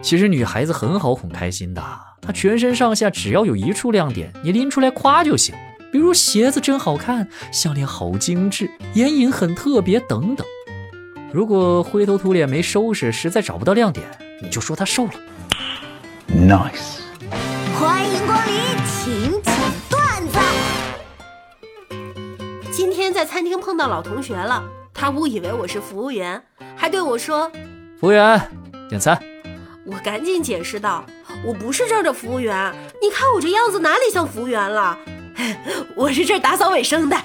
其实女孩子很好哄开心的，她全身上下只要有一处亮点，你拎出来夸就行。比如鞋子真好看，项链好精致，眼影很特别等等。如果灰头土脸没收拾，实在找不到亮点，你就说她瘦了。Nice. 欢迎光临请讲段子。今天在餐厅碰到老同学了，他误以为我是服务员，还对我说服务员，点餐。我赶紧解释道：“我不是这儿的服务员，你看我这样子哪里像服务员了？我是这儿打扫卫生的。”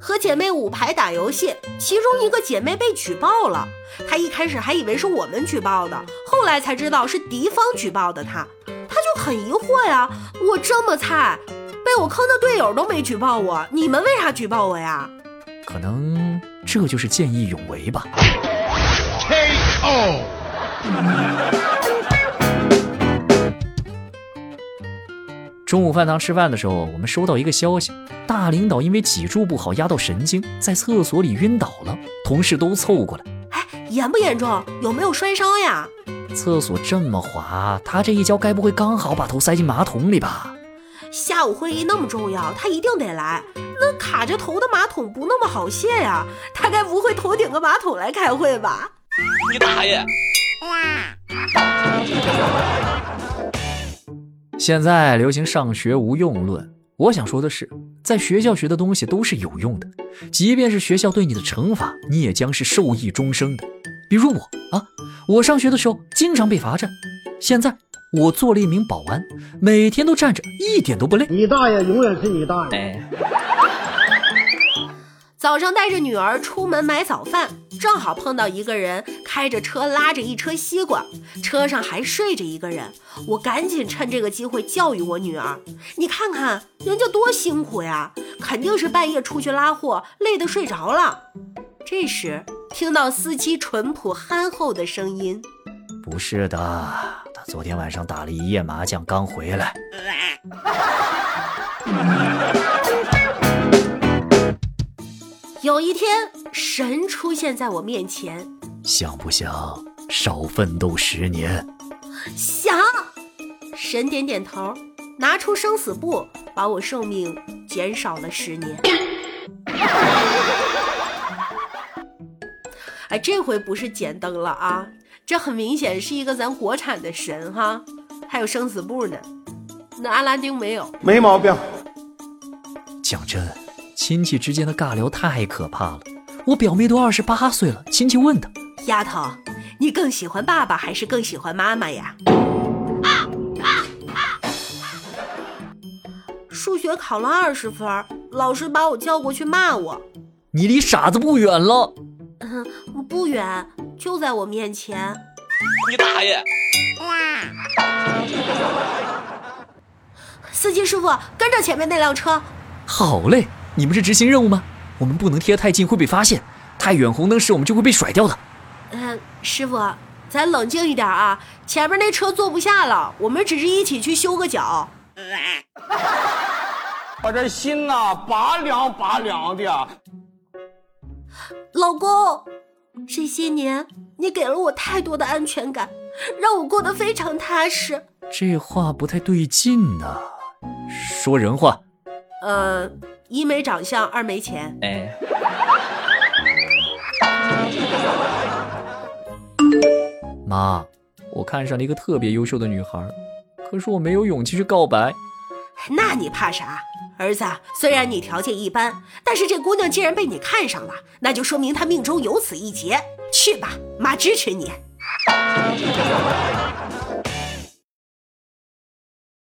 和姐妹五排打游戏，其中一个姐妹被举报了。她一开始还以为是我们举报的，后来才知道是敌方举报的她。她就很疑惑呀，我这么菜，被我坑的队友都没举报我，你们为啥举报我呀？可能这就是见义勇为吧。KO. 中午饭堂吃饭的时候，我们收到一个消息：大领导因为脊柱不好压到神经，在厕所里晕倒了。同事都凑过来，哎，严不严重？有没有摔伤呀？厕所这么滑，他这一跤该不会刚好把头塞进马桶里吧？下午会议那么重要，他一定得来。那卡着头的马桶不那么好卸呀，他该不会头顶个马桶来开会吧？你大爷！现在流行上学无用论，我想说的是，在学校学的东西都是有用的，即便是学校对你的惩罚，你也将是受益终生的。比如我啊，我上学的时候经常被罚站，现在我做了一名保安，每天都站着，一点都不累。你大爷永远是你大爷。哎，早上带着女儿出门买早饭，正好碰到一个人开着车拉着一车西瓜，车上还睡着一个人。我赶紧趁这个机会教育我女儿：“你看看人家多辛苦呀，肯定是半夜出去拉货，累得睡着了。”这时听到司机淳朴憨厚的声音不是的，他昨天晚上打了一夜麻将，刚回来。有一天，神出现在我面前，想不想少奋斗十年？想。神点点头，拿出生死簿，把我寿命减少了十年。哎，这回不是捡灯了啊，这很明显是一个咱国产的神哈，还有生死簿呢。那阿拉丁没有。没毛病。讲真，亲戚之间的尬聊太可怕了。我表妹都二十八岁了，亲戚问她丫头，你更喜欢爸爸还是更喜欢妈妈呀？数学考了二十分，老师把我叫过去骂我。：“你离傻子不远了。嗯，不远，就在我面前。你大爷！司机师傅，跟着前面那辆车。”好嘞，你们是执行任务吗？我们不能贴太近，会被发现；太远红灯时我们就会被甩掉的。嗯，师傅，咱冷静一点啊，前面那车坐不下了，我们只是一起去修个脚。我这心呐、拔凉拔凉的。老公，这些年你给了我太多的安全感，让我过得非常踏实。这话不太对劲呢、说人话。呃，一没长相，二没钱。哎，妈，我看上了一个特别优秀的女孩，可是我没有勇气去告白。那你怕啥？儿子，虽然你条件一般，但是这姑娘既然被你看上了，那就说明她命中有此一劫。去吧，妈支持你。